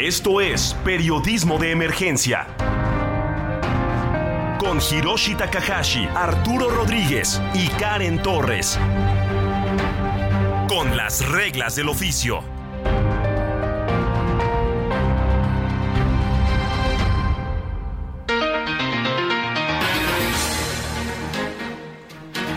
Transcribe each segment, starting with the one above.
Esto es Periodismo de Emergencia. Con Hiroshi Takahashi, Arturo Rodríguez y Karen Torres. Con las reglas del oficio.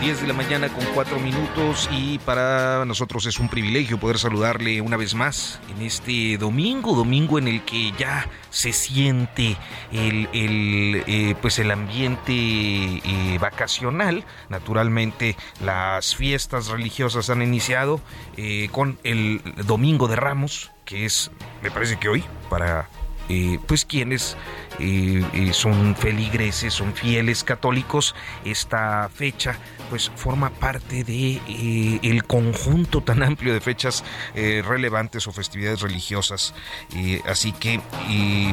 10 de la mañana con 4 minutos y para nosotros es un privilegio poder saludarle una vez más en este domingo, domingo en el que ya se siente el, eh, pues el ambiente eh, vacacional. Naturalmente las fiestas religiosas han iniciado eh, con el Domingo de Ramos, que es, me parece que hoy, para pues quienes son feligreses, son fieles católicos, esta fecha pues forma parte de eh, el conjunto tan amplio de fechas eh, relevantes o festividades religiosas. Eh, así que,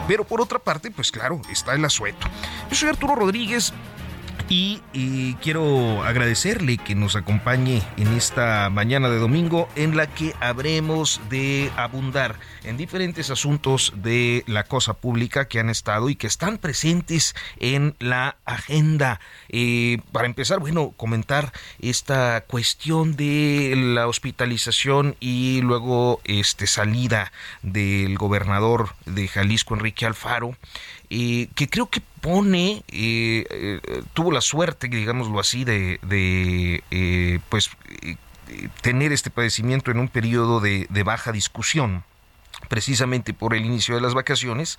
pero por otra parte, pues claro, está el asueto. Yo soy Arturo Rodríguez, y, quiero agradecerle que nos acompañe en esta mañana de domingo en la que habremos de abundar en diferentes asuntos de la cosa pública que han estado y que están presentes en la agenda. Eh, para empezar, bueno, comentar esta cuestión de la hospitalización y luego este salida del gobernador de Jalisco, Enrique Alfaro que creo que pone, eh, eh, tuvo la suerte, digámoslo así, de, eh, pues tener este padecimiento en un periodo de, de baja discusión precisamente por el inicio de las vacaciones,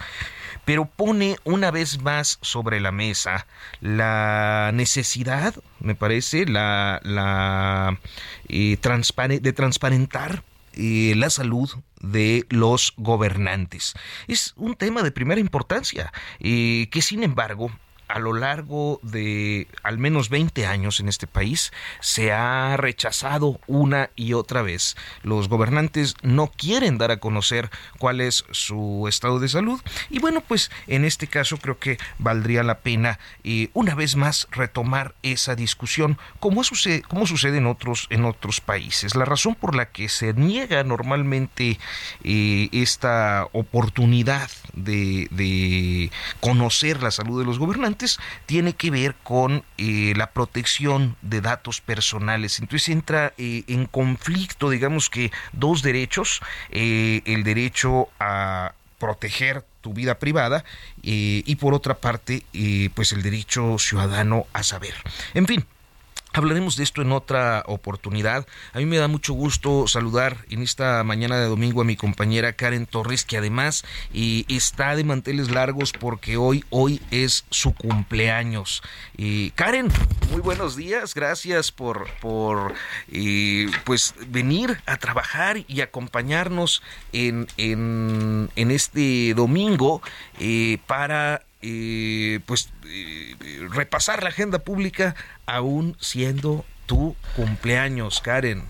pero pone una vez más sobre la mesa la necesidad, me parece, la, la de transparentar la salud de los gobernantes. Es un tema de primera importancia, que sin embargo a lo largo de al menos 20 años en este país se ha rechazado una y otra vez. Los gobernantes no quieren dar a conocer cuál es su estado de salud y bueno, pues en este caso creo que valdría la pena eh, una vez más retomar esa discusión como sucede, en otros en otros países. La razón por la que se niega normalmente eh, esta oportunidad de conocer la salud de los gobernantes tiene que ver con eh, la protección de datos personales. Entonces entra eh, en conflicto, digamos que dos derechos, eh, el derecho a proteger tu vida privada y por otra parte pues el derecho ciudadano a saber. En fin, Hablaremos de esto en otra oportunidad. A mí me da mucho gusto saludar en esta mañana de domingo a mi compañera Karen Torres, que además eh, está de manteles largos porque hoy, hoy es su cumpleaños. Eh, Karen, muy buenos días. Gracias por, por eh, pues venir a trabajar y acompañarnos en, en, en este domingo para pues repasar la agenda pública aún siendo tu cumpleaños, Karen.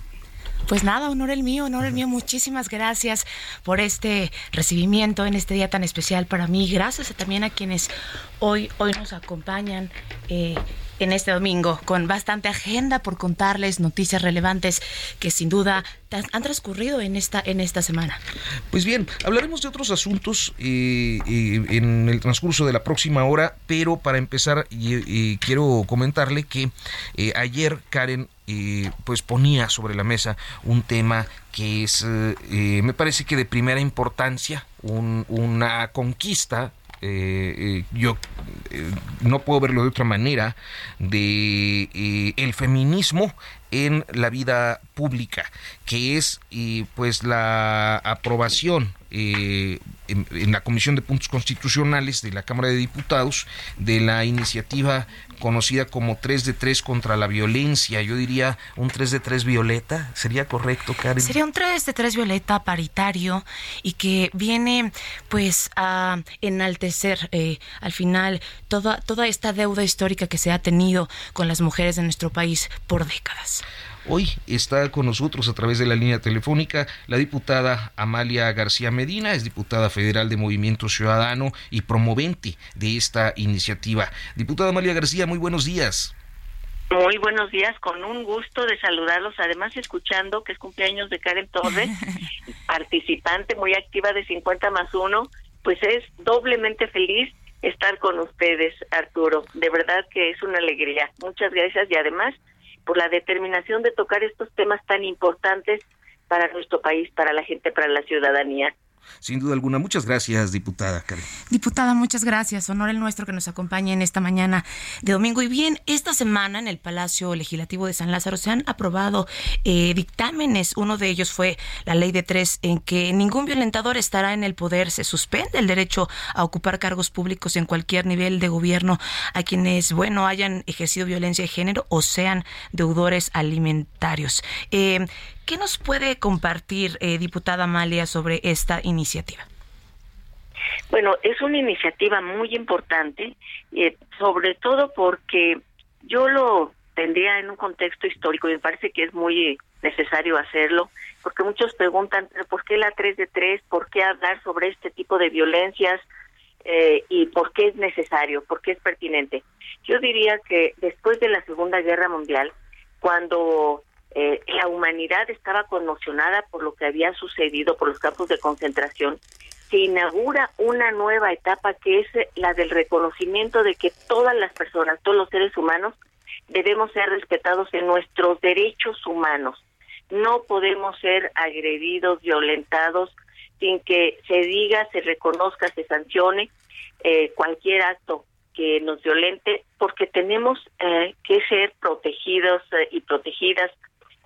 Pues nada, honor el mío, honor el mío. Muchísimas gracias por este recibimiento en este día tan especial para mí. Gracias también a quienes hoy, hoy nos acompañan. Eh, en este domingo con bastante agenda por contarles noticias relevantes que sin duda han transcurrido en esta en esta semana. Pues bien, hablaremos de otros asuntos eh, eh, en el transcurso de la próxima hora, pero para empezar quiero comentarle que eh, ayer Karen pues ponía sobre la mesa un tema que es me parece que de primera importancia, una conquista eh, eh, yo eh, no puedo verlo de otra manera, de el feminismo en la vida pública, que es pues la aprobación eh, en, la Comisión de Puntos Constitucionales de la Cámara de Diputados de la iniciativa conocida como 3 de 3 contra la violencia. Yo diría un 3 de 3 violeta. ¿Sería correcto, Karen? Sería un 3 de 3 violeta paritario y que viene pues a enaltecer eh, al final toda, toda esta deuda histórica que se ha tenido con las mujeres de nuestro país por décadas. Hoy está con nosotros a través de la línea telefónica la diputada Amalia García Medina, es diputada federal de Movimiento Ciudadano y promovente de esta iniciativa. Diputada Amalia García, muy buenos días. Muy buenos días, con un gusto de saludarlos, además escuchando que es cumpleaños de Karen Torres, participante muy activa de 50 más 1, pues es doblemente feliz estar con ustedes, Arturo. De verdad que es una alegría. Muchas gracias y además por la determinación de tocar estos temas tan importantes para nuestro país, para la gente, para la ciudadanía. Sin duda alguna. Muchas gracias, diputada Karen. Diputada, muchas gracias. Honor el nuestro que nos acompaña en esta mañana de domingo. Y bien, esta semana en el Palacio Legislativo de San Lázaro se han aprobado eh, dictámenes. Uno de ellos fue la ley de tres, en que ningún violentador estará en el poder. Se suspende el derecho a ocupar cargos públicos en cualquier nivel de gobierno a quienes, bueno, hayan ejercido violencia de género o sean deudores alimentarios. Eh, ¿Qué nos puede compartir, eh, diputada Amalia, sobre esta iniciativa? Bueno, es una iniciativa muy importante, eh, sobre todo porque yo lo tendría en un contexto histórico y me parece que es muy necesario hacerlo, porque muchos preguntan, ¿por qué la 3 de 3? ¿Por qué hablar sobre este tipo de violencias? Eh, ¿Y por qué es necesario? ¿Por qué es pertinente? Yo diría que después de la Segunda Guerra Mundial, cuando eh, la humanidad estaba conmocionada por lo que había sucedido por los campos de concentración, se inaugura una nueva etapa que es la del reconocimiento de que todas las personas, todos los seres humanos, debemos ser respetados en nuestros derechos humanos. No podemos ser agredidos, violentados, sin que se diga, se reconozca, se sancione eh, cualquier acto que nos violente, porque tenemos eh, que ser protegidos y protegidas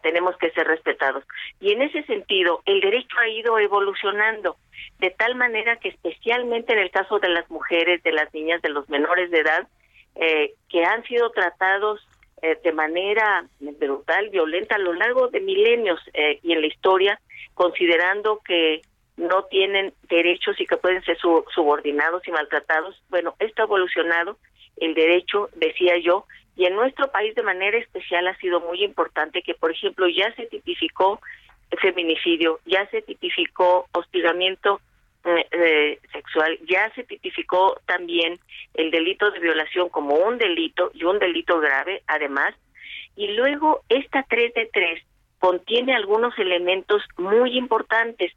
tenemos que ser respetados. Y en ese sentido, el derecho ha ido evolucionando de tal manera que especialmente en el caso de las mujeres, de las niñas, de los menores de edad, eh, que han sido tratados eh, de manera brutal, violenta a lo largo de milenios eh, y en la historia, considerando que no tienen derechos y que pueden ser subordinados y maltratados. Bueno, esto ha evolucionado. El derecho, decía yo, y en nuestro país de manera especial ha sido muy importante que, por ejemplo, ya se tipificó feminicidio, ya se tipificó hostigamiento eh, eh, sexual, ya se tipificó también el delito de violación como un delito y un delito grave, además. Y luego esta 3 de 3 contiene algunos elementos muy importantes.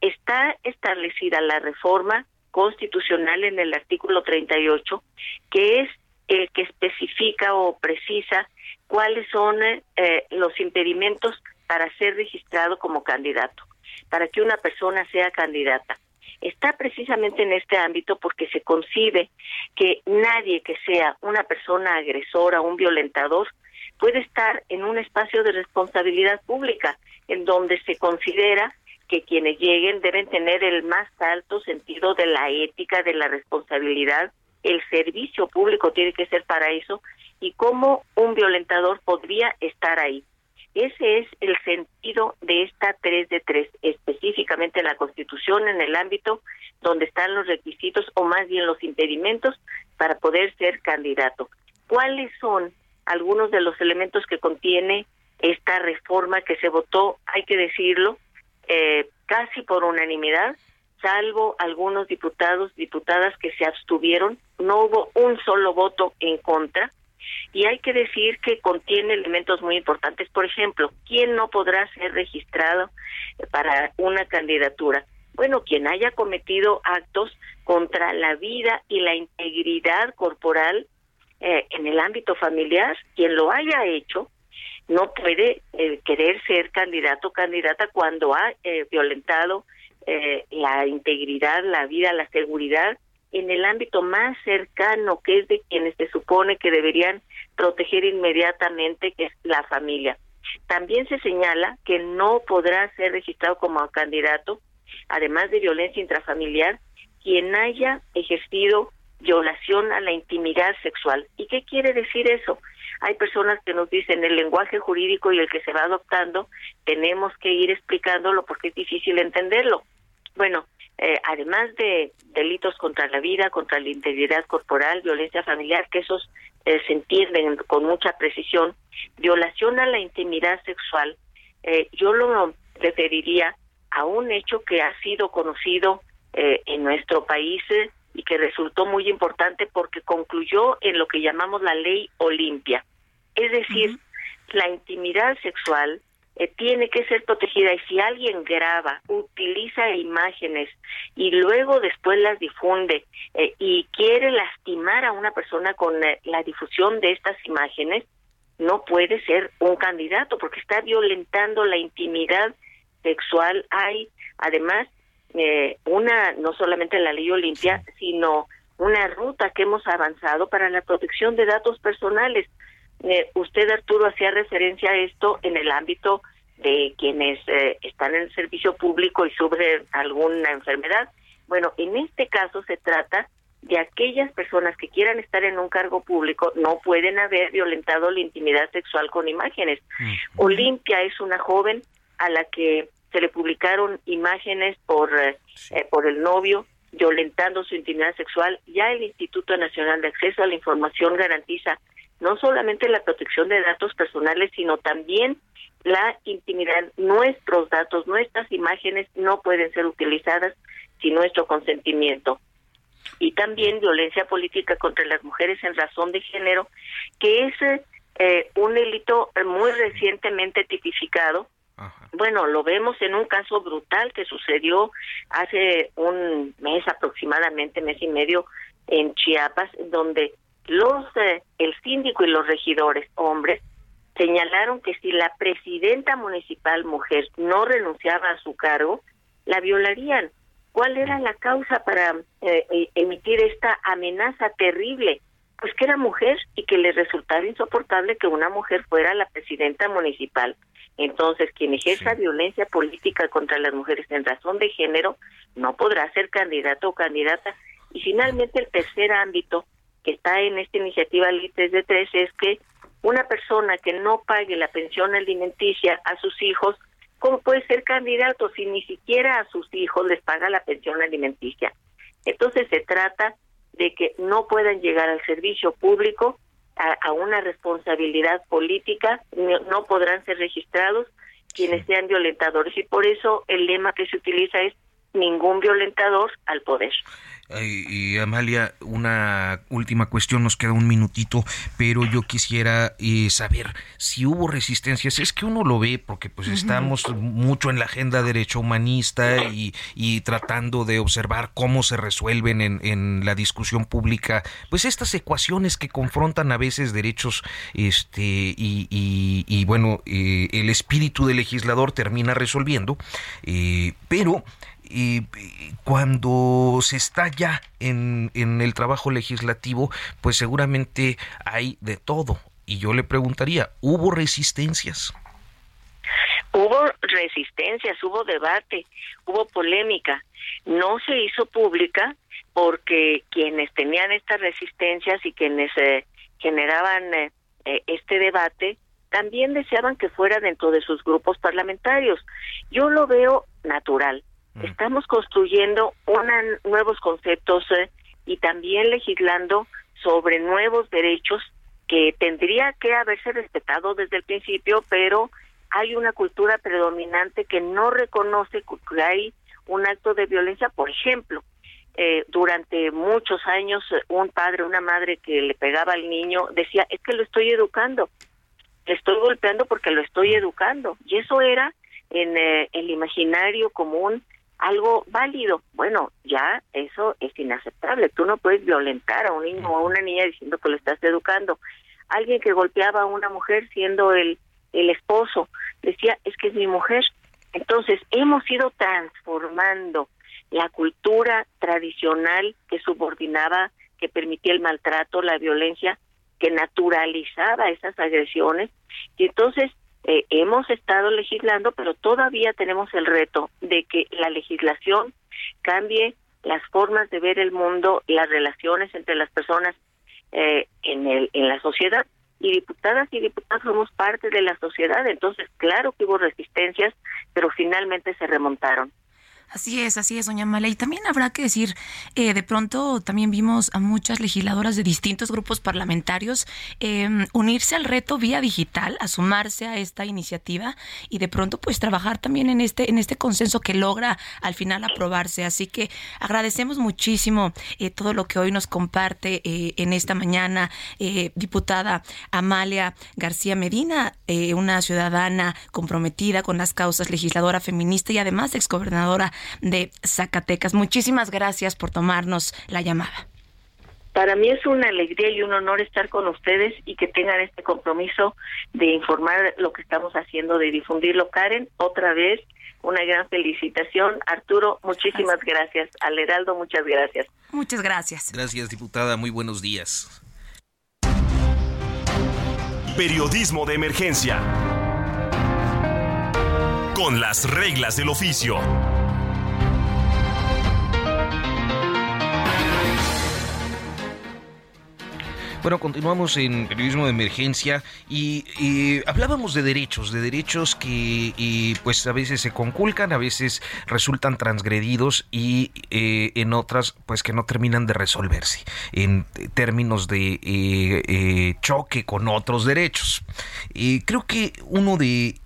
Está establecida la reforma constitucional en el artículo 38, que es el que especifica o precisa cuáles son eh, los impedimentos para ser registrado como candidato, para que una persona sea candidata. Está precisamente en este ámbito porque se concibe que nadie que sea una persona agresora, un violentador, puede estar en un espacio de responsabilidad pública, en donde se considera que quienes lleguen deben tener el más alto sentido de la ética, de la responsabilidad el servicio público tiene que ser para eso y cómo un violentador podría estar ahí. Ese es el sentido de esta 3 de 3, específicamente en la Constitución, en el ámbito donde están los requisitos o más bien los impedimentos para poder ser candidato. ¿Cuáles son algunos de los elementos que contiene esta reforma que se votó, hay que decirlo, eh, casi por unanimidad, salvo algunos diputados, diputadas que se abstuvieron, no hubo un solo voto en contra. Y hay que decir que contiene elementos muy importantes. Por ejemplo, ¿quién no podrá ser registrado para una candidatura? Bueno, quien haya cometido actos contra la vida y la integridad corporal eh, en el ámbito familiar, quien lo haya hecho, no puede eh, querer ser candidato o candidata cuando ha eh, violentado eh, la integridad, la vida, la seguridad en el ámbito más cercano, que es de quienes se supone que deberían proteger inmediatamente, que es la familia. También se señala que no podrá ser registrado como candidato además de violencia intrafamiliar, quien haya ejercido violación a la intimidad sexual. ¿Y qué quiere decir eso? Hay personas que nos dicen el lenguaje jurídico y el que se va adoptando, tenemos que ir explicándolo porque es difícil entenderlo. Bueno, eh, además de delitos contra la vida, contra la integridad corporal, violencia familiar, que esos eh, se entienden con mucha precisión, violación a la intimidad sexual, eh, yo lo referiría a un hecho que ha sido conocido en nuestro país y que resultó muy importante porque concluyó en lo que llamamos la ley Olimpia. Es decir, la intimidad sexual eh, tiene que ser protegida y si alguien graba, utiliza imágenes y luego después las difunde eh, y quiere lastimar a una persona con eh, la difusión de estas imágenes, no puede ser un candidato porque está violentando la intimidad sexual. Hay además una, no solamente la ley Olimpia, sino una ruta que hemos avanzado para la protección de datos personales. Eh, usted, Arturo, hacía referencia a esto en el ámbito de quienes eh, están en el servicio público y sufren alguna enfermedad. Bueno, en este caso se trata de aquellas personas que quieran estar en un cargo público no pueden haber violentado la intimidad sexual con imágenes. Olimpia es una joven a la que se le publicaron imágenes por eh, por el novio violentando su intimidad sexual. Ya el Instituto Nacional de Acceso a la Información garantiza no solamente la protección de datos personales, sino también la intimidad. Nuestros datos, nuestras imágenes no pueden ser utilizadas sin nuestro consentimiento. Y también violencia política contra las mujeres en razón de género, que es eh, un delito muy recientemente tipificado. Bueno, lo vemos en un caso brutal que sucedió hace un mes aproximadamente, mes y medio, en Chiapas, donde los eh, el síndico y los regidores hombres señalaron que si la presidenta municipal mujer no renunciaba a su cargo, la violarían. ¿Cuál era la causa para eh, e, emitir esta amenaza terrible? Pues que era mujer y que le resultaba insoportable que una mujer fuera la presidenta municipal. Entonces, quien ejerza violencia política contra las mujeres en razón de género no podrá ser candidato o candidata. Y finalmente, el tercer ámbito que está en esta iniciativa Ley 3 de 3 es que una persona que no pague la pensión alimenticia a sus hijos, ¿cómo puede ser candidato si ni siquiera a sus hijos les paga la pensión alimenticia? Entonces se trata de que no puedan llegar al servicio público a, una responsabilidad política, no podrán ser registrados quienes sean violentadores y por eso el lema que se utiliza es ningún violentador al poder. Y, Amalia, una última cuestión, nos queda un minutito, pero yo quisiera eh, saber si hubo resistencias. Es que uno lo ve porque pues estamos mucho en la agenda derecho humanista y, tratando de observar cómo se resuelven en, la discusión pública, pues estas ecuaciones que confrontan a veces derechos, este, y, bueno, eh, el espíritu del legislador termina resolviendo, eh, pero y, cuando se está ya en, en el trabajo legislativo, pues seguramente hay de todo. Y yo le preguntaría, ¿hubo resistencias? Hubo resistencias, hubo debate, hubo polémica. No se hizo pública porque quienes tenían estas resistencias y quienes eh, generaban eh, eh, este debate también deseaban que fuera dentro de sus grupos parlamentarios. Yo lo veo natural. Mm. Estamos construyendo una, nuevos conceptos eh, y también legislando sobre nuevos derechos que tendría que haberse respetado desde el principio, pero hay una cultura predominante que no reconoce que hay un acto de violencia. Por ejemplo, eh, durante muchos años un padre, una madre que le pegaba al niño decía, es que lo estoy educando, le estoy golpeando porque lo estoy educando. Y eso era en eh, el imaginario común algo válido. Bueno, ya eso es inaceptable. Tú no puedes violentar a un niño o a una niña diciendo que lo estás educando. Alguien que golpeaba a una mujer siendo el, el esposo decía, es que es mi mujer. Entonces, hemos ido transformando la cultura tradicional que subordinaba, que permitía el maltrato, la violencia, que naturalizaba esas agresiones. Y entonces eh, hemos estado legislando, pero todavía tenemos el reto de que la legislación cambie las formas de ver el mundo, las relaciones entre las personas eh, en, el, en la sociedad. Y diputadas y diputados somos parte de la sociedad, entonces claro que hubo resistencias, pero finalmente se remontaron. Así es, así es, doña Mala. Y también habrá que decir, eh, de pronto también vimos a muchas legisladoras de distintos grupos parlamentarios em, unirse al reto vía digital, a sumarse a esta iniciativa y de pronto pues trabajar también en este, en este consenso que logra al final aprobarse. Así que agradecemos muchísimo eh, todo lo que hoy nos comparte eh, en esta mañana, diputada Amalia García Medina, una ciudadana comprometida con las causas, legisladora feminista y además exgobernadora de Zacatecas. Muchísimas gracias por tomarnos la llamada. Para mí es una alegría y un honor estar con ustedes y que tengan este compromiso de informar lo que estamos haciendo, de difundirlo. Karen, otra vez, una gran felicitación. Arturo, muchísimas gracias. Al Heraldo, muchas gracias. Muchas gracias. Gracias, diputada. Muy buenos días. Periodismo de emergencia. Con las reglas del oficio. Bueno, continuamos en periodismo de emergencia y, hablábamos de derechos, de derechos que pues a veces se conculcan, a veces resultan transgredidos y eh, en otras pues que no terminan de resolverse en términos de eh, eh, choque con otros derechos. Creo que uno de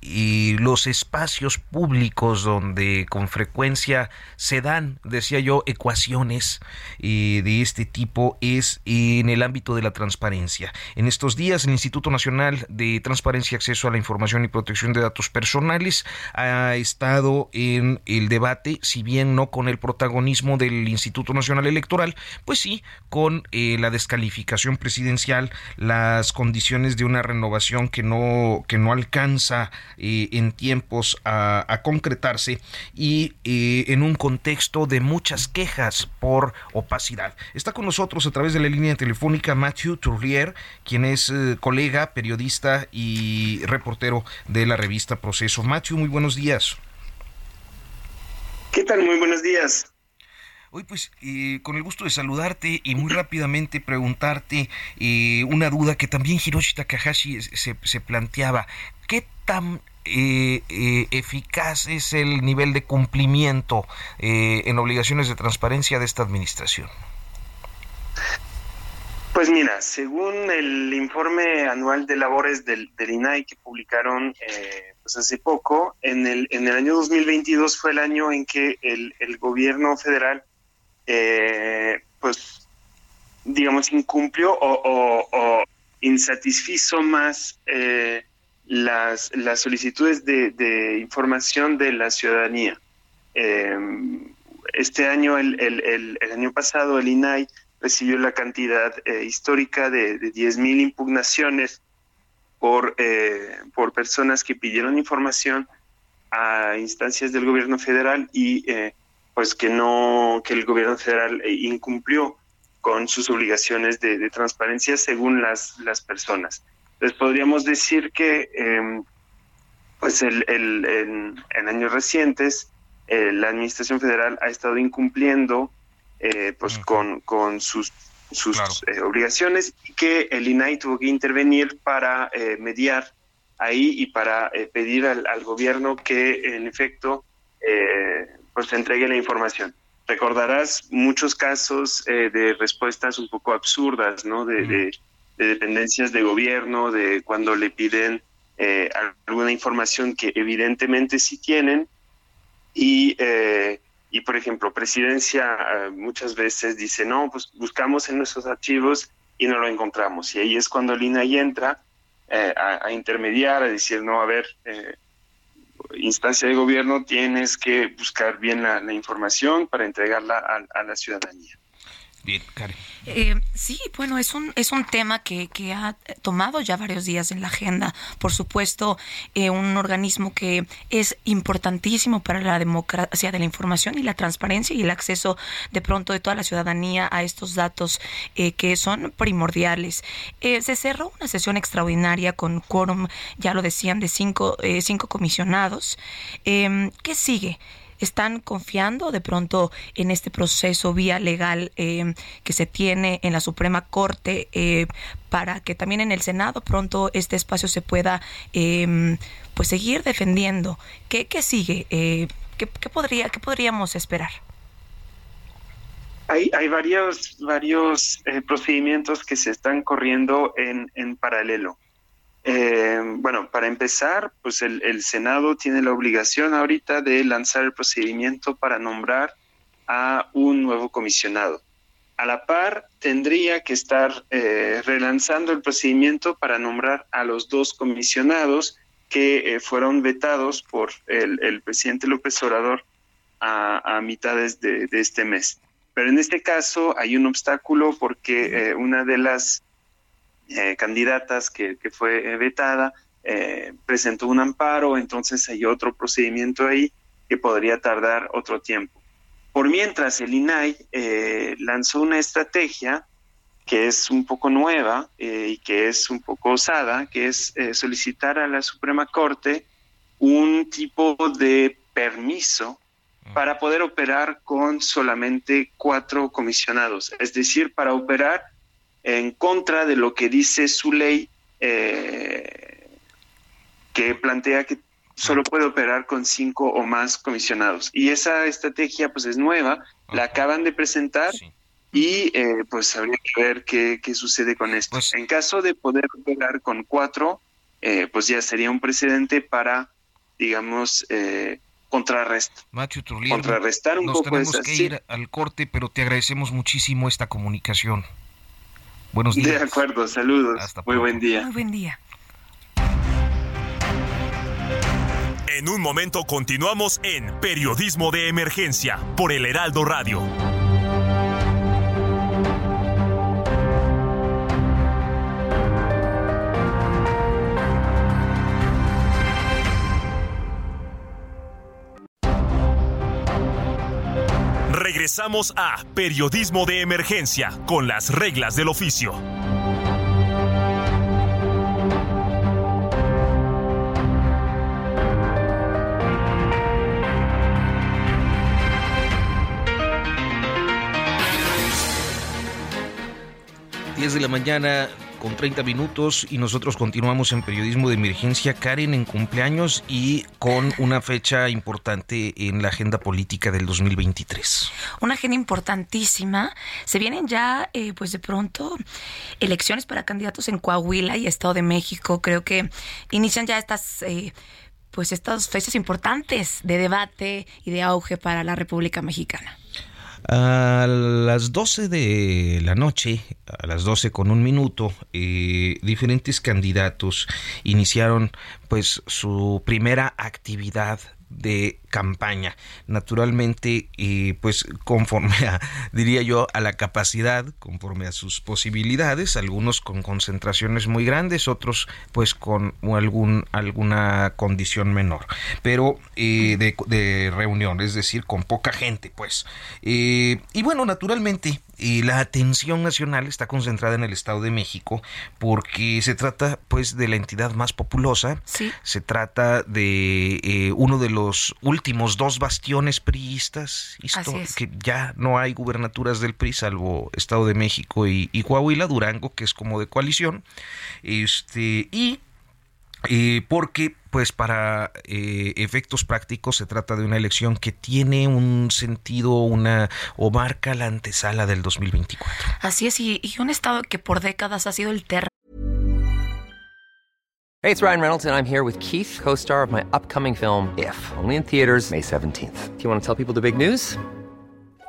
los espacios públicos donde con frecuencia se dan, decía yo, ecuaciones de este tipo es en el ámbito de la transparencia. En estos días, el Instituto Nacional de Transparencia Acceso a la Información y Protección de Datos Personales ha estado en el debate, si bien no con el protagonismo del Instituto Nacional Electoral, pues sí con eh, la descalificación presidencial, las condiciones de una renovación que no, que no alcanza eh, en tiempos a, concretarse y eh, en un contexto de muchas quejas por opacidad. Está con nosotros a través de la línea telefónica Matthew Turrier, quien es eh, colega, periodista y reportero de la revista Proceso. Matthew, muy buenos días. ¿Qué tal? Muy buenos días. Hoy pues eh, con el gusto de saludarte y muy rápidamente preguntarte eh, una duda que también Hiroshi Takahashi se, se planteaba. ¿Qué tan eficaz es el nivel de cumplimiento en obligaciones de transparencia de esta administración? Pues mira, según el informe anual de labores del, INAI que publicaron eh, pues hace poco, en el, en el año 2022 fue el año en que el, gobierno federal, eh, pues, digamos, incumplió o, insatisfizo más eh, las, las solicitudes de, información de la ciudadanía. este año, el, el, el año pasado, el INAI recibió la cantidad eh, histórica de, de 10.000 impugnaciones por, eh, por personas que pidieron información a instancias del gobierno federal y eh, pues que no que el gobierno federal incumplió con sus obligaciones de, transparencia según las, las personas. Entonces podríamos decir que em, pues el, en, años recientes la administración federal ha estado incumpliendo eh, pues con, con sus, sus eh, obligaciones y que el INAI tuvo que intervenir para eh, mediar ahí y para pedir al, gobierno que en efecto pues entregue la información. Recordarás muchos casos de respuestas un poco absurdas, ¿no? De, de, dependencias de gobierno, de cuando le piden alguna información que evidentemente sí tienen y y por ejemplo, presidencia eh, muchas veces dice, no, pues buscamos en nuestros archivos y no lo encontramos. Y ahí es cuando el INAI entra eh, a, intermediar, a decir, no, a ver, eh, instancia de gobierno, tienes que buscar bien la, información para entregarla a, la ciudadanía. Eh, sí, bueno, es un, es un tema que, que, ha tomado ya varios días en la agenda. Por supuesto, eh, un organismo que es importantísimo para la democracia de la información y la transparencia y el acceso de pronto de toda la ciudadanía a estos datos eh, que son primordiales. Eh, se cerró una sesión extraordinaria con quórum, ya lo decían, de cinco, cinco comisionados. Em, ¿Qué sigue? Están confiando de pronto en este proceso vía legal eh, que se tiene en la Suprema Corte eh, para que también en el Senado pronto este espacio se pueda eh, pues seguir defendiendo. ¿Qué, qué sigue? Eh, ¿qué, ¿qué, podría, ¿Qué podríamos esperar? Hay, hay varios, varios eh, procedimientos que se están corriendo en, en paralelo. Eh, bueno, para empezar, pues el, el, Senado tiene la obligación ahorita de lanzar el procedimiento para nombrar a un nuevo comisionado. A la par, tendría que estar eh, relanzando el procedimiento para nombrar a los dos comisionados que eh, fueron vetados por el, el, presidente López Obrador a, a mitades de, de, este mes. Pero en este caso hay un obstáculo porque una de las eh, candidatas que, que, fue vetada, eh, presentó un amparo, entonces hay otro procedimiento ahí que podría tardar otro tiempo. Por mientras, el INAI eh, lanzó una estrategia que es un poco nueva eh, y que es un poco osada, que es solicitar a la Suprema Corte un tipo de permiso para poder operar con solamente cuatro comisionados, es decir, para operar en contra de lo que dice su ley eh, que plantea que solo puede operar con cinco o más comisionados. Y esa estrategia pues es nueva, la acaban de presentar sí. y eh, pues habría que ver qué, qué sucede con esto. Pues, en caso de poder operar con cuatro, eh, pues ya sería un precedente para, digamos, eh, contrarrestar. Macho Trujillo, contrarrestar un nos poco tenemos esa, que sí. ir al corte, pero te agradecemos muchísimo esta comunicación. Buenos días. De acuerdo, saludos. Hasta Muy pronto. buen día. Muy buen día. En un momento continuamos en Periodismo de Emergencia por el Heraldo Radio. Regresamos a Periodismo de Emergencia con las reglas del oficio. de la mañana con 30 minutos y nosotros continuamos en periodismo de emergencia. Karen en cumpleaños y con una fecha importante en la agenda política del 2023. Una agenda importantísima. Se vienen ya, eh, pues de pronto, elecciones para candidatos en Coahuila y Estado de México. Creo que inician ya estas... Eh, pues estas fechas importantes de debate y de auge para la República Mexicana. A las 12 de la noche, a las 12 con un minuto, eh, diferentes candidatos iniciaron pues su primera actividad de campaña. Naturalmente, eh, pues conforme a, diría yo, a la capacidad, conforme a sus posibilidades, algunos con concentraciones muy grandes, otros pues con algún, alguna condición menor, pero eh, de, reunión, es decir, con poca gente, pues. Eh, y bueno, naturalmente, eh, la atención nacional está concentrada en el Estado de México porque se trata pues de la entidad más populosa, sí. se trata de eh, uno de los últimos dos bastiones priistas, que ya no hay gubernaturas del PRI salvo Estado de México y, y Coahuila, Durango que es como de coalición, este y eh, porque pues para eh, efectos prácticos se trata de una elección que tiene un sentido, una o marca la antesala del 2024. Así es, y, y un estado que por décadas ha sido el terreno. Hey, it's Ryan Reynolds and I'm here with Keith, co-star of my upcoming film If, only in theaters May 17th. Do you want to tell people the big news?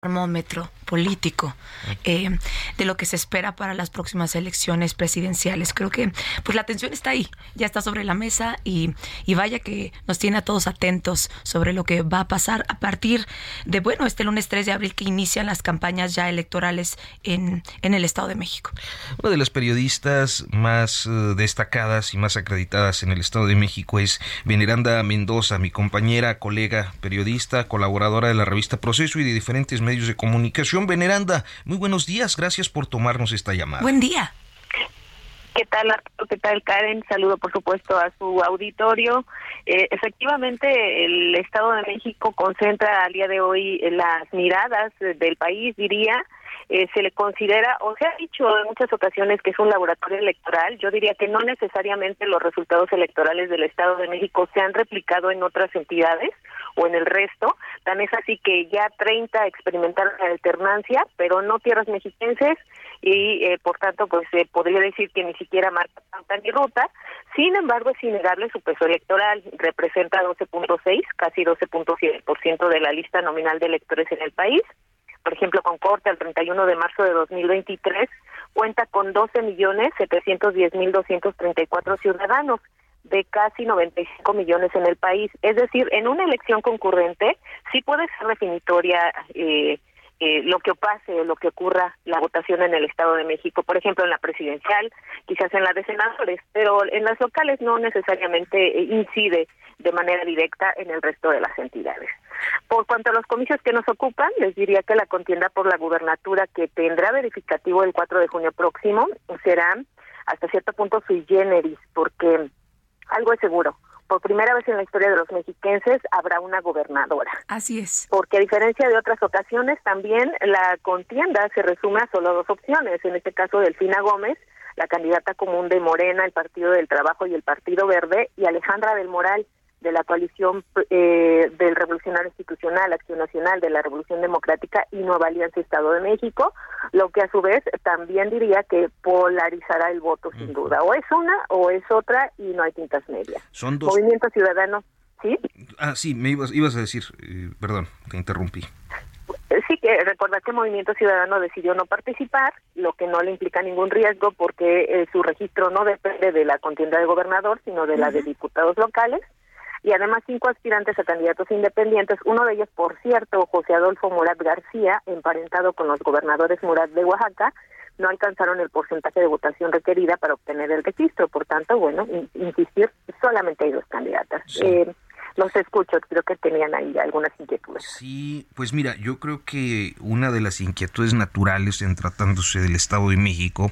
Termómetro político eh, de lo que se espera para las próximas elecciones presidenciales. Creo que pues la atención está ahí, ya está sobre la mesa y, y, vaya que nos tiene a todos atentos sobre lo que va a pasar a partir de, bueno, este lunes 3 de abril que inician las campañas ya electorales en, en el Estado de México. Una de las periodistas más uh, destacadas y más acreditadas en el Estado de México es Veneranda Mendoza, mi compañera, colega, periodista, colaboradora de la revista Proceso y de diferentes medios de comunicación. Veneranda, muy buenos días, gracias por tomarnos esta llamada. Buen día. ¿Qué tal, ¿Qué tal, Karen? Saludo, por supuesto, a su auditorio. Eh, efectivamente, el Estado de México concentra al día de hoy las miradas del país, diría. Eh, se le considera, o se ha dicho en muchas ocasiones que es un laboratorio electoral. Yo diría que no necesariamente los resultados electorales del Estado de México se han replicado en otras entidades o en el resto. Tan es así que ya 30 experimentaron la alternancia, pero no tierras mexiquenses y eh, por tanto pues se podría decir que ni siquiera marca tanta ni ruta. Sin embargo, es innegable su peso electoral, representa 12.6, casi 12.7% de la lista nominal de electores en el país. Por ejemplo, con corte al 31 de marzo de 2023 cuenta con 12 millones 710 mil 234 ciudadanos de casi 95 millones en el país. Es decir, en una elección concurrente sí puede ser definitoria eh, eh, lo que pase o lo que ocurra la votación en el Estado de México, por ejemplo, en la presidencial, quizás en la de senadores, pero en las locales no necesariamente eh, incide de manera directa en el resto de las entidades. Por cuanto a los comicios que nos ocupan, les diría que la contienda por la gubernatura que tendrá verificativo el 4 de junio próximo será hasta cierto punto sui generis, porque algo es seguro. Por primera vez en la historia de los mexiquenses habrá una gobernadora. Así es. Porque a diferencia de otras ocasiones, también la contienda se resume a solo dos opciones. En este caso, Delfina Gómez, la candidata común de Morena, el Partido del Trabajo y el Partido Verde, y Alejandra del Moral, de la coalición eh, del Revolucionario Institucional, Acción Nacional de la Revolución Democrática y Nueva Alianza Estado de México, lo que a su vez también diría que polarizará el voto sin duda. O es una o es otra y no hay tintas medias. Son dos. Movimiento Ciudadano, ¿sí? Ah, sí, me ibas, ibas a decir, eh, perdón, te interrumpí. Sí, que recordar que Movimiento Ciudadano decidió no participar, lo que no le implica ningún riesgo porque eh, su registro no depende de la contienda de gobernador, sino de la de diputados locales y además cinco aspirantes a candidatos independientes, uno de ellos, por cierto, José Adolfo Murat García, emparentado con los gobernadores Murat de Oaxaca, no alcanzaron el porcentaje de votación requerida para obtener el registro. Por tanto, bueno, insistir, solamente hay dos candidatas. Sí. Eh, los escucho, creo que tenían ahí algunas inquietudes. Sí, pues mira, yo creo que una de las inquietudes naturales en tratándose del Estado de México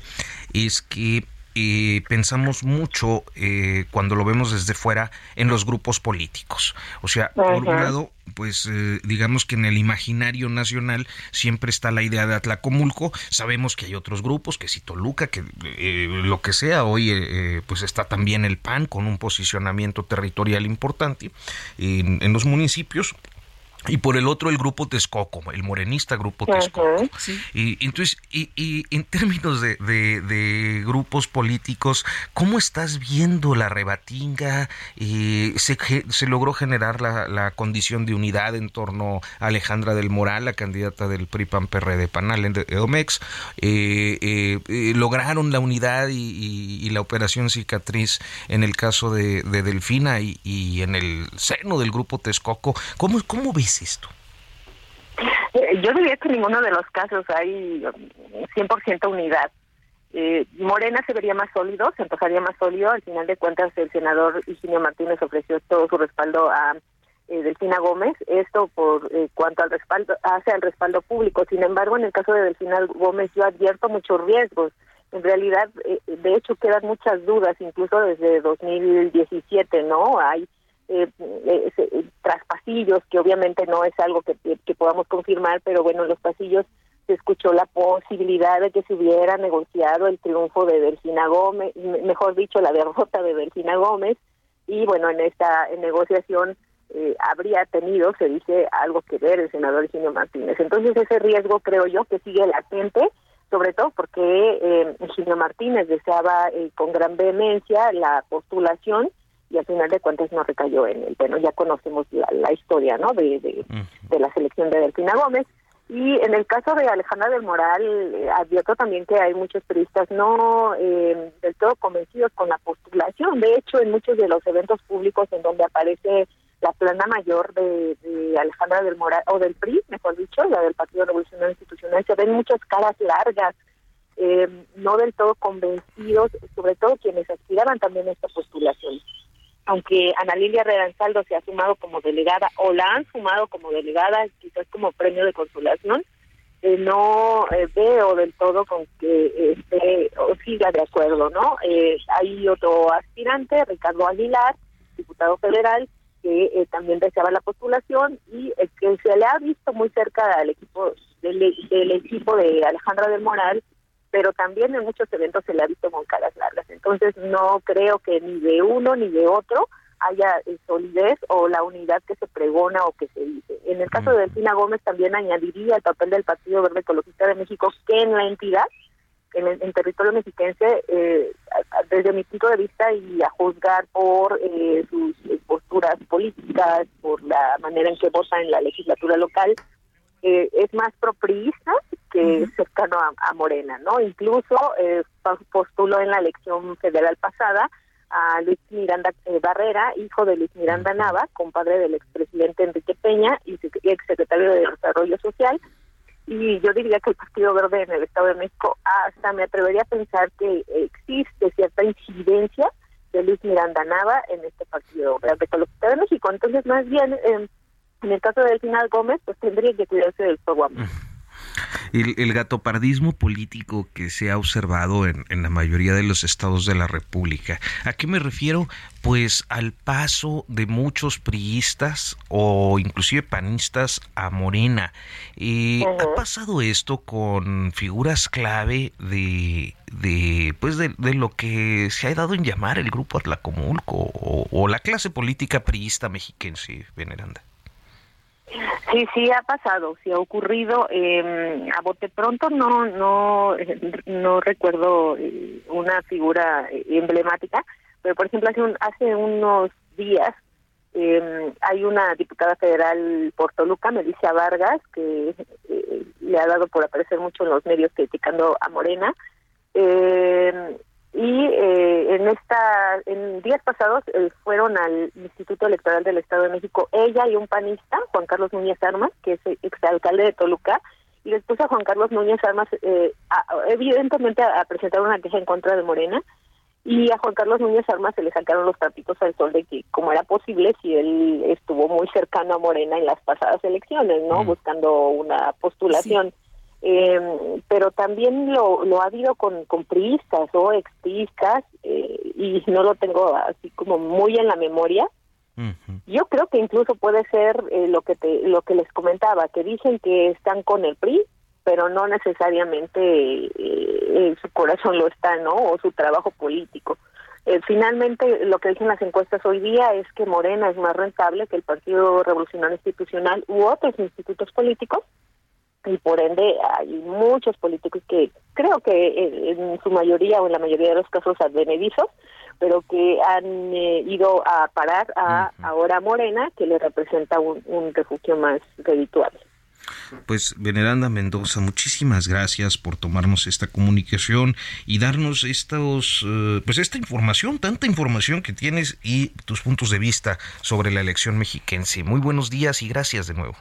es que eh, pensamos mucho eh, cuando lo vemos desde fuera en los grupos políticos. O sea, por un lado, pues eh, digamos que en el imaginario nacional siempre está la idea de Atlacomulco. Sabemos que hay otros grupos, que si Toluca, que eh, lo que sea. Hoy eh, eh, pues está también el PAN con un posicionamiento territorial importante en, en los municipios. Y por el otro el grupo Texcoco, el morenista grupo Texcoco. Sí. Y entonces, y, y en términos de, de- de grupos políticos, ¿cómo estás viendo la rebatinga? Eh, se, se logró generar la, la condición de unidad en torno a Alejandra del Moral, la candidata del PRI PAN PRD Panal en Edomex. Eh, eh, eh, lograron la unidad y, y- y la operación cicatriz en el caso de, de Delfina y, y en el seno del grupo Texcoco. ¿Cómo, cómo ves Eh, Yo diría que en ninguno de los casos hay um, 100% unidad. Eh, Morena se vería más sólido, se antojaría más sólido. Al final de cuentas, el senador Higinio Martínez ofreció todo su respaldo a eh, Delfina Gómez. Esto por eh, cuanto al respaldo hace al respaldo público. Sin embargo, en el caso de Delfina Gómez, yo advierto muchos riesgos. En realidad, eh, de hecho, quedan muchas dudas, incluso desde 2017, ¿no? Hay eh, eh, eh, tras pasillos, que obviamente no es algo que, podamos confirmar, pero bueno, los pasillos se escuchó la posibilidad de que se hubiera negociado el triunfo de Delfina Gómez, mejor dicho, la derrota de Delfina Gómez, y bueno, en esta negociación eh, habría tenido, se dice, algo que ver el senador Eugenio Martínez. Entonces ese riesgo creo yo que sigue latente, sobre todo porque eh, Eugenio Martínez deseaba eh, con gran vehemencia la postulación y al final de cuentas no recayó en él. Bueno, ya conocemos la, historia ¿no? de, de la selección de Delfina Gómez. Y en el caso de Alejandra del Moral, eh, advierto también que hay muchos periodistas no eh, del todo convencidos con la postulación. De hecho, en muchos de los eventos públicos en donde aparece la plana mayor de, Alejandra del Moral, o del PRI, mejor dicho, la del Partido Revolucionario Institucional, se ven muchas caras largas, eh, no del todo convencidos, sobre todo quienes aspiraban también a esta postulación aunque Ana Lilia Redanzaldo se ha sumado como delegada o la han sumado como delegada, quizás como premio de consolación, eh, no eh, veo del todo con que esté o siga de acuerdo, ¿no? Eh, hay otro aspirante, Ricardo Aguilar, diputado federal, que también deseaba la postulación y que se le ha visto muy cerca al equipo del equipo de Alejandra del Moral pero también en muchos eventos se le ha visto con caras largas. Entonces no creo que ni de uno ni de otro haya eh, solidez o la unidad que se pregona o que se dice. En el caso de Delfina Gómez también añadiría el papel del Partido Verde Ecologista de México que en la entidad, en, territorio mexiquense, eh, desde mi punto de vista y a juzgar por eh, sus posturas políticas, por la manera en que vota en la legislatura local, es más propriista que cercano a, Morena, ¿no? Incluso eh, postuló en la elección federal pasada a Luis Miranda eh, Barrera, hijo de Luis Miranda Nava, compadre del expresidente Enrique Peña y exsecretario de Desarrollo Social. Y yo diría que el Partido Verde en el Estado de México, hasta me atrevería a pensar que existe cierta incidencia de Luis Miranda Nava en este Partido Verde Ecologista de México. Entonces, más bien, eh, en el caso de Delfina Gómez, pues tendría que cuidarse del fuego el, el gatopardismo político que se ha observado en, en, la mayoría de los estados de la República. ¿A qué me refiero? Pues al paso de muchos priistas o inclusive panistas a Morena. Eh, ¿Ha pasado esto con figuras clave de, de pues de, lo que se ha dado en llamar el grupo Atlacomulco o, o la clase política priista mexiquense, Veneranda? Sí, sí ha pasado, sí ha ocurrido. Eh, a bote pronto no, no, no recuerdo eh, una figura eh, emblemática, pero por ejemplo hace, un, hace unos días eh, hay una diputada federal por Toluca, Melissa Vargas, que eh, le ha dado por aparecer mucho en los medios criticando a Morena. Eh, y eh, en esta en días pasados eh, fueron al Instituto Electoral del Estado de México ella y un panista Juan Carlos Núñez Armas que es exalcalde de Toluca y después a Juan Carlos Núñez Armas eh, evidentemente a, presentar una queja en contra de Morena y a Juan Carlos Núñez Armas se le sacaron los trapitos al sol de que como era posible si él estuvo muy cercano a Morena en las pasadas elecciones no mm. buscando una postulación eh, pero también lo, lo ha habido con, con priistas o expriistas eh, y no lo tengo así como muy en la memoria. Yo creo que incluso puede ser eh, lo que te, lo que les comentaba, que dicen que están con el PRI, pero no necesariamente eh, su corazón lo está, ¿no? O su trabajo político. Eh, finalmente, lo que dicen las encuestas hoy día es que Morena es más rentable que el Partido Revolucionario Institucional u otros institutos políticos y por ende hay muchos políticos que creo que en su mayoría o en la mayoría de los casos advenedizos, pero que han eh, ido a parar a ahora Morena, que le representa un, refugio más redituable. Pues Veneranda Mendoza, muchísimas gracias por tomarnos esta comunicación y darnos estos, eh, pues esta información, tanta información que tienes y tus puntos de vista sobre la elección mexiquense. Muy buenos días y gracias de nuevo.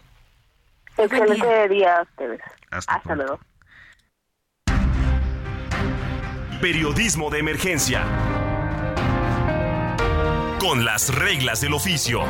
Excelente día. a ustedes. Hasta, luego. Periodismo de emergencia. Con las reglas del oficio.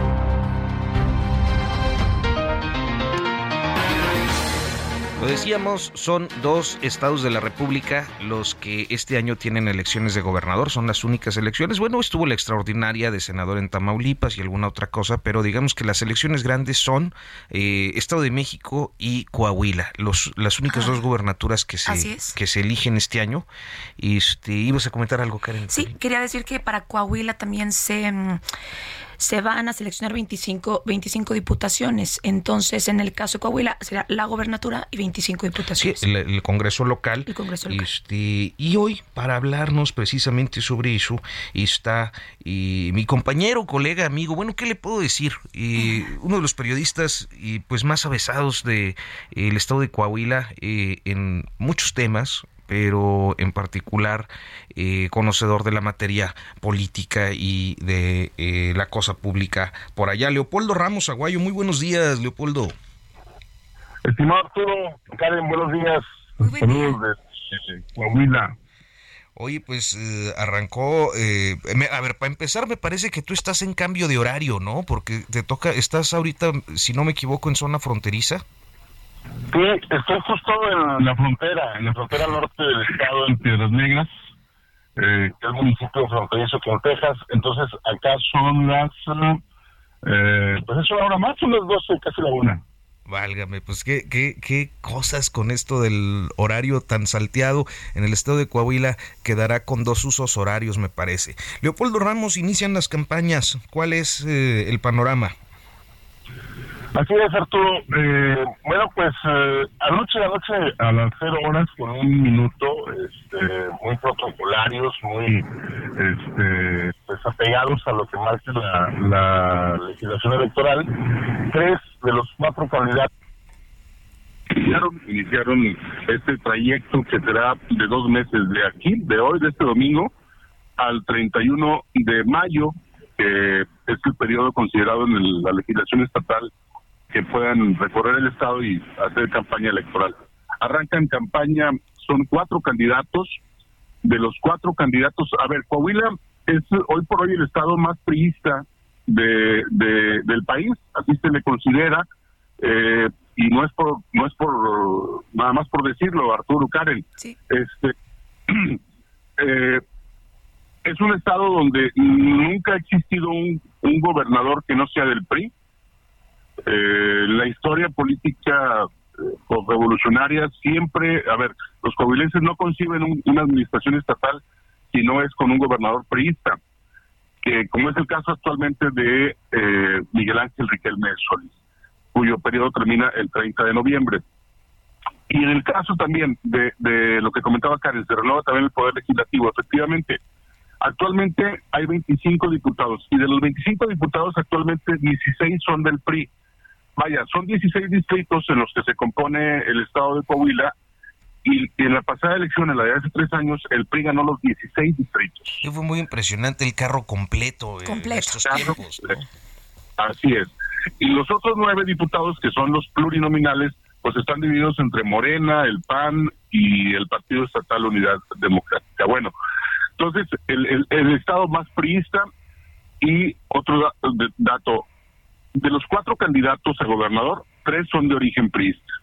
Lo decíamos, son dos estados de la República los que este año tienen elecciones de gobernador, son las únicas elecciones. Bueno, estuvo la extraordinaria de senador en Tamaulipas y alguna otra cosa, pero digamos que las elecciones grandes son eh, Estado de México y Coahuila, los, las únicas dos gubernaturas que se, que se eligen este año. Este, ¿Ibas a comentar algo, Karen? Sí, quería decir que para Coahuila también se mm, se van a seleccionar 25, 25 diputaciones. Entonces, en el caso de Coahuila, será la gobernatura y 25 diputaciones. Sí, el, Congreso local. El Congreso local. Este, y hoy, para hablarnos precisamente sobre eso, está y mi compañero, colega, amigo, bueno, ¿qué le puedo decir? uno de los periodistas y pues más avesados del de, el estado de Coahuila eh, en muchos temas, pero en particular eh, conocedor de la materia política y de eh, la cosa pública por allá. Leopoldo Ramos Aguayo, muy buenos días, Leopoldo. Estimado Arturo, Karen, buenos días. Saludos de, Coahuila. Oye, pues eh, arrancó, a ver, para empezar me parece que tú estás en cambio de horario, ¿no? Porque te toca, estás ahorita, si no me equivoco, en zona fronteriza. Sí, estoy justo en la frontera, en la frontera norte del estado, en Piedras Negras, eh, que es el municipio fronterizo con Texas. Entonces, acá son las, eh, pues es una hora más, son las 12, casi la una. Válgame, pues qué, qué, qué cosas con esto del horario tan salteado en el estado de Coahuila quedará con dos usos horarios, me parece. Leopoldo Ramos, inician las campañas. ¿Cuál es eh, el panorama? Así es, Arturo. Eh, bueno, pues eh, anoche, anoche a las cero horas con un minuto, este, muy protocolarios, muy este, pues apegados a lo que marca la, la legislación electoral, tres de los cuatro candidatos iniciaron, iniciaron este trayecto que será de dos meses de aquí, de hoy, de este domingo, al 31 de mayo, que es el periodo considerado en la legislación estatal que puedan recorrer el estado y hacer campaña electoral. Arrancan campaña, son cuatro candidatos. De los cuatro candidatos, a ver, Coahuila es hoy por hoy el estado más priista de, del país, así se le considera, eh, y no es por no es por nada más por decirlo, Arturo Karen. Este eh, es un estado donde nunca ha existido un, un gobernador que no sea del PRI eh, la historia política eh, revolucionaria siempre, a ver, los coahuilenses no conciben una administración estatal si no es con un gobernador priista, que como es el caso actualmente de eh, Miguel Ángel Riquelme Solís, cuyo periodo termina el 30 de noviembre. Y en el caso también de, de lo que comentaba Karen, se renova también el Poder Legislativo. Efectivamente, actualmente hay 25 diputados y de los 25 diputados actualmente 16 son del PRI vaya, son 16 distritos en los que se compone el estado de Coahuila y en la pasada elección, en la de hace tres años, el PRI ganó los 16 distritos. fue muy impresionante el carro completo. completo. Estos tiempos, Así es. Y los otros nueve diputados, que son los plurinominales, pues están divididos entre Morena, el PAN y el Partido Estatal Unidad Democrática. Bueno, entonces el, el, estado más priista y otro dato, de los cuatro candidatos a gobernador, tres son de origen priista.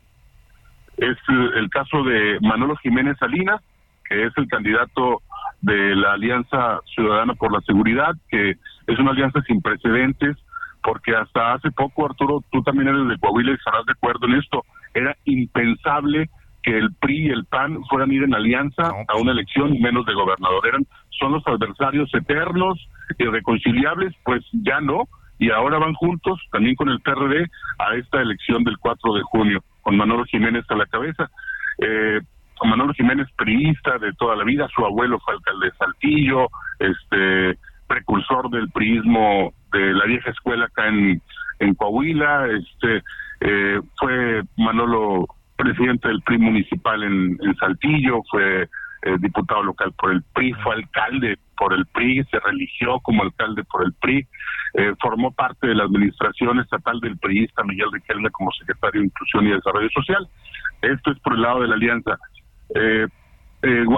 Es eh, el caso de Manolo Jiménez Salinas, que es el candidato de la Alianza Ciudadana por la Seguridad, que es una alianza sin precedentes, porque hasta hace poco, Arturo, tú también eres de Coahuila y estarás de acuerdo en esto, era impensable que el PRI y el PAN fueran a ir en alianza a una elección menos de gobernador. Eran, son los adversarios eternos, irreconciliables, pues ya no, y ahora van juntos también con el PRD a esta elección del 4 de junio, con Manolo Jiménez a la cabeza. Eh, Manolo Jiménez, priista de toda la vida, su abuelo fue alcalde de Saltillo, este precursor del priismo de la vieja escuela acá en, en Coahuila, este eh, fue Manolo presidente del PRI municipal en, en Saltillo, fue eh, diputado local por el PRI, fue alcalde por el PRI, se religió como alcalde por el PRI, eh, formó parte de la administración estatal del PRIista Miguel Riquelme como secretario de Inclusión y Desarrollo Social. Esto es por el lado de la alianza. Eh,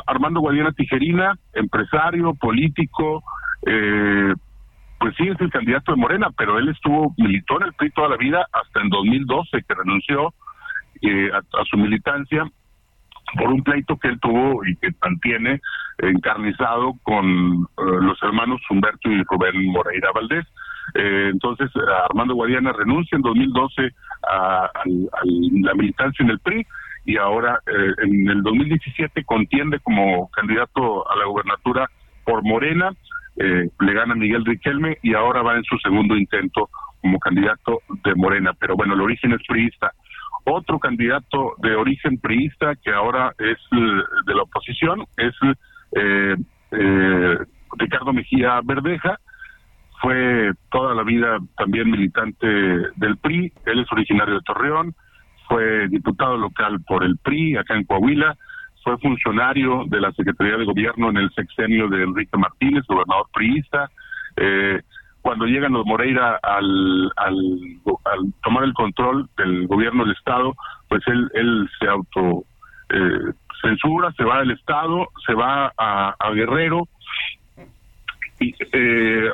Armando Guadiana Tijerina, empresario, político, pues sí es el candidato de Morena, pero él estuvo, militó en el PRI toda la vida hasta en 2012 que renunció eh, a, su militancia por un pleito que él tuvo y que mantiene encarnizado con los hermanos Humberto y Rubén Moreira Valdés. entonces, Armando Guadiana renuncia en 2012 a, la militancia en el PRI y ahora en el 2017 contiende como candidato a la gubernatura por Morena, le gana Miguel Riquelme y ahora va en su segundo intento como candidato de Morena, pero bueno, el origen es priista. Otro candidato de origen priista que ahora es eh, de la oposición es eh, eh, Ricardo Mejía Verdeja, fue toda la vida también militante del PRI, él es originario de Torreón, fue diputado local por el PRI acá en Coahuila, fue funcionario de la Secretaría de Gobierno en el sexenio de Enrique Martínez, gobernador priista, eh, cuando llegan los Moreira al, tomar el control del gobierno del Estado, pues él, él se auto eh, censura, se va del Estado, se va a, Guerrero y eh,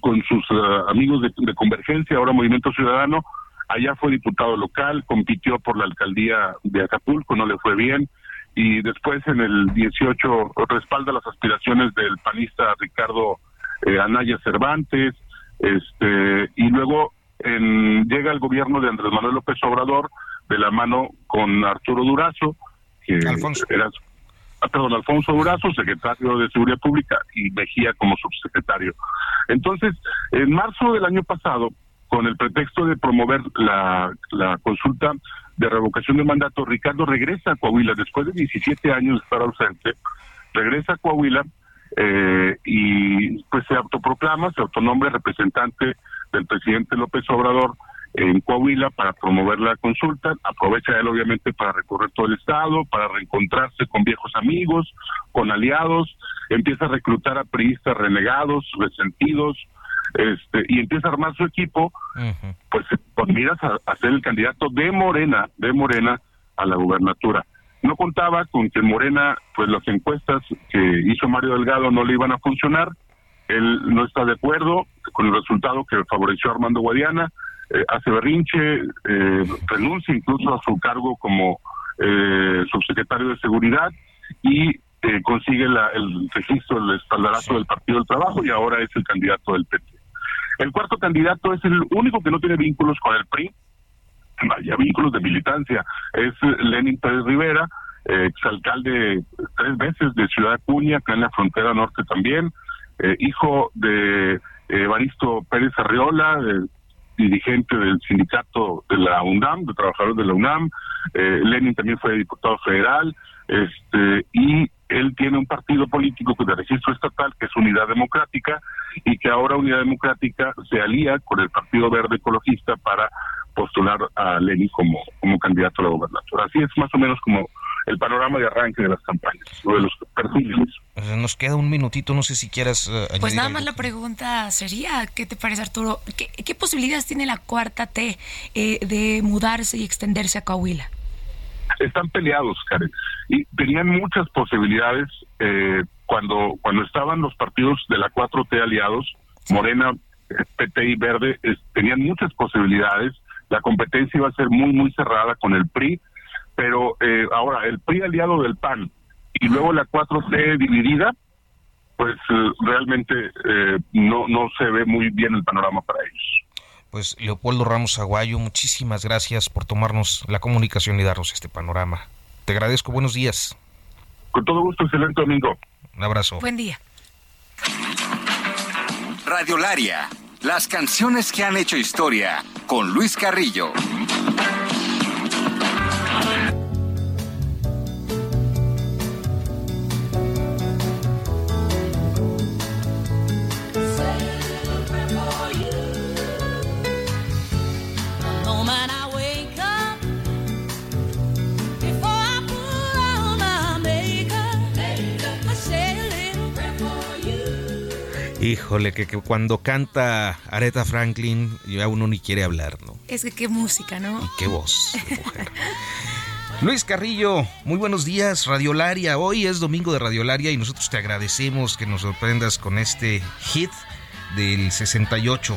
con sus eh, amigos de, Convergencia, ahora Movimiento Ciudadano, allá fue diputado local, compitió por la alcaldía de Acapulco, no le fue bien, y después en el 18 respalda las aspiraciones del panista Ricardo eh, Anaya Cervantes, este, y luego en, llega el gobierno de Andrés Manuel López Obrador de la mano con Arturo Durazo, que Alfonso. era ah, perdón, Alfonso Durazo, secretario de Seguridad Pública, y Mejía como subsecretario. Entonces, en marzo del año pasado, con el pretexto de promover la, la consulta de revocación de mandato, Ricardo regresa a Coahuila después de 17 años de estar ausente, regresa a Coahuila eh, y pues se autoproclama, se autonombre representante del presidente López Obrador en Coahuila para promover la consulta, aprovecha él obviamente para recorrer todo el estado, para reencontrarse con viejos amigos, con aliados, empieza a reclutar a priistas renegados, resentidos, este, y empieza a armar su equipo, pues con miras a ser el candidato de Morena, de Morena a la gubernatura. No contaba con que Morena, pues las encuestas que hizo Mario Delgado no le iban a funcionar. Él no está de acuerdo con el resultado que favoreció a Armando Guadiana, eh, hace berrinche, eh, renuncia incluso a su cargo como eh, subsecretario de Seguridad y consigue el registro, el espaldarazo del Partido del Trabajo y ahora es el candidato del PT. El cuarto candidato es el único que no tiene vínculos con el PRI, vaya vínculos de militancia. Es Lenin Pérez Rivera, exalcalde tres veces de Ciudad Acuña, acá en la frontera norte también, eh, hijo de Evaristo Pérez Arriola, dirigente del sindicato de la UNAM, de trabajadores de la UNAM. Eh, Lenin también fue diputado federal, este, y él tiene un partido político de registro estatal que es Unidad Democrática y que ahora Unidad Democrática se alía con el Partido Verde Ecologista para postular a Lenin como, como candidato a la gobernatura. Así es más o menos como el panorama de arranque de las campañas, o de los perfiles. Nos queda un minutito, no sé si quieras uh, Pues nada más la pregunta sería, ¿qué te parece Arturo? ¿Qué, posibilidades tiene la cuarta T eh, de mudarse y extenderse a Coahuila? Están peleados, Karen, y tenían muchas posibilidades eh, cuando, cuando estaban los partidos de la 4T aliados, Morena, PT y Verde, tenían muchas posibilidades la competencia iba a ser muy, muy cerrada con el PRI, pero eh, ahora el PRI aliado del PAN y luego la 4C dividida, pues eh, realmente eh, no, no se ve muy bien el panorama para ellos. Pues Leopoldo Ramos Aguayo, muchísimas gracias por tomarnos la comunicación y darnos este panorama. Te agradezco, buenos días. Con todo gusto, excelente domingo. Un abrazo. Buen día. Radiolaria las canciones que han hecho historia con Luis Carrillo. Híjole, que, cuando canta Aretha Franklin, ya uno ni quiere hablar, ¿no? Es que qué música, ¿no? Y qué voz, mujer. Luis Carrillo, muy buenos días, Radiolaria. Hoy es domingo de Radiolaria y nosotros te agradecemos que nos sorprendas con este hit del 68.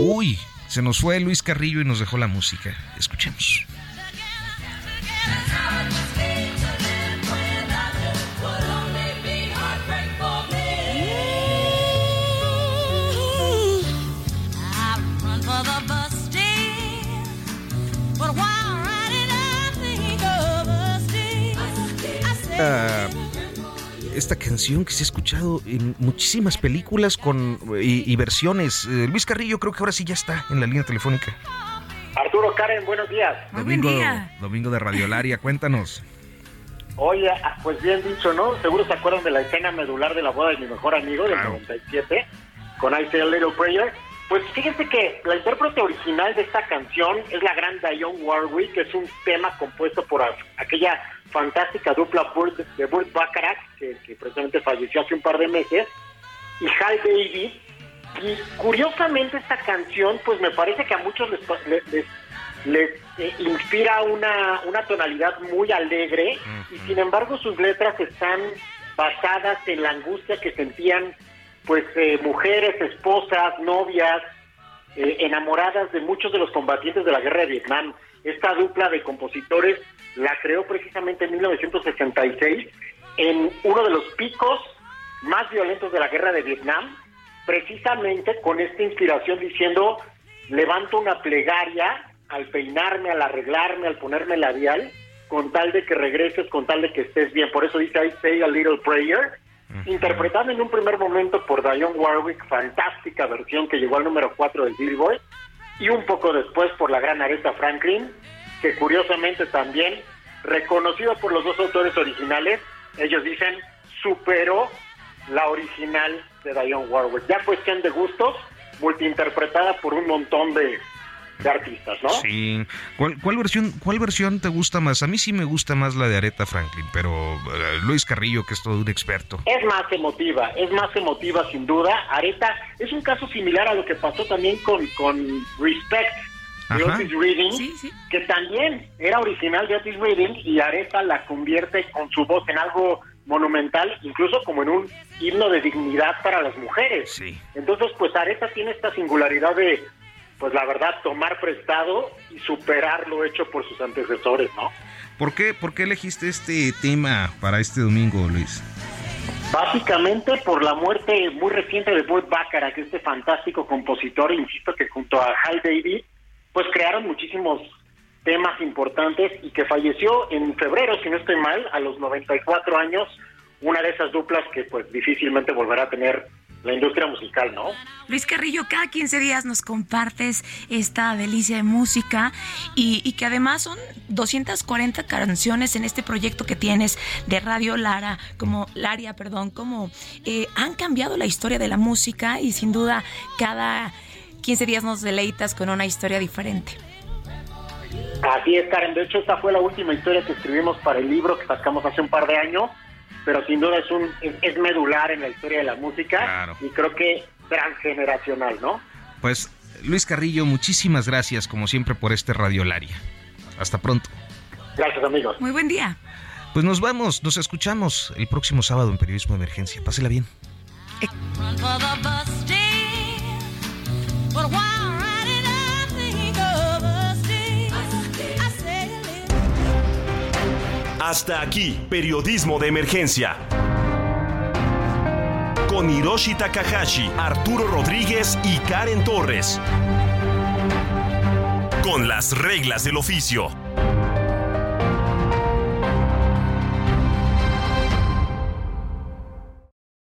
Uy, Se nos fue Luis Carrillo y nos dejó la música. Escuchemos. Esta, canción que se ha escuchado en muchísimas películas con y, versiones. Eh, Luis Carrillo creo que ahora sí ya está en la línea telefónica. Arturo Karen, buenos días. Domingo, domingo de Radiolaria, cuéntanos. Oye, ah, pues bien dicho, ¿no? Seguro se acuerdan de la escena medular de la boda de mi mejor amigo del 97 con I Say a Little Prayer. Pues fíjense que la intérprete original de esta canción es la gran Dionne Warwick, que es un tema compuesto por aquella fantástica dupla de Burt Bacharach, que, precisamente falleció hace un par de meses, y Hal David. Y curiosamente esta canción, pues me parece que a muchos les, les, eh, inspira una, una tonalidad muy alegre, y sin embargo sus letras están basadas en la angustia que sentían pues eh, mujeres, esposas, novias, eh, enamoradas de muchos de los combatientes de la guerra de Vietnam. Esta dupla de compositores la creó precisamente en 1966 en uno de los picos más violentos de la guerra de Vietnam, precisamente con esta inspiración diciendo, levanto una plegaria al peinarme, al arreglarme, al ponerme labial, con tal de que regreses, con tal de que estés bien. Por eso dice, I say a little prayer, interpretada en un primer momento por Dionne Warwick, fantástica versión que llegó al número 4 del Billboard, y un poco después por la gran Aretha Franklin, que curiosamente también, reconocido por los dos autores originales, ellos dicen, superó la original de Dionne Warwick. Ya cuestión de gustos, multiinterpretada por un montón de, de artistas, ¿no? Sí. ¿Cuál, ¿Cuál, versión, ¿Cuál versión te gusta más? A mí sí me gusta más la de Aretha Franklin, pero eh, Luis Carrillo, que es todo un experto. Es más emotiva, es más emotiva sin duda. Aretha es un caso similar a lo que pasó también con, con Respect, de Otis Reading, que también era original de Otis Reading y Aretha la convierte con su voz en algo monumental, incluso como en un himno de dignidad para las mujeres. Entonces, pues Aretha tiene esta singularidad de pues la verdad, tomar prestado y superar lo hecho por sus antecesores, ¿no? ¿Por qué, por qué elegiste este tema para este domingo, Luis? Básicamente por la muerte muy reciente de Burt Bacharach, este fantástico compositor, insisto que junto a Hal David, pues crearon muchísimos temas importantes y que falleció en febrero, si no estoy mal, a los 94 años, una de esas duplas que pues difícilmente volverá a tener la industria musical, ¿no? Luis Carrillo, cada 15 días nos compartes esta delicia de música y, que además son 240 canciones en este proyecto que tienes de Radio Lara, como Laria, perdón, como eh, han cambiado la historia de la música y sin duda cada 15 días nos deleitas con una historia diferente. Así es, Karen. De hecho, esta fue la última historia que escribimos para el libro que sacamos hace un par de años pero sin duda es un es, medular en la historia de la música y creo que transgeneracional, ¿no? Pues Luis Carrillo, muchísimas gracias como siempre por este Radiolaria. Hasta pronto. Gracias amigos. Muy buen día. Pues nos vamos, nos escuchamos el próximo sábado en Periodismo de Emergencia. Pásela bien. Eh. Hasta aquí, periodismo de emergencia. Con Hiroshi Takahashi, Arturo Rodríguez y Karen Torres. Con las reglas del oficio.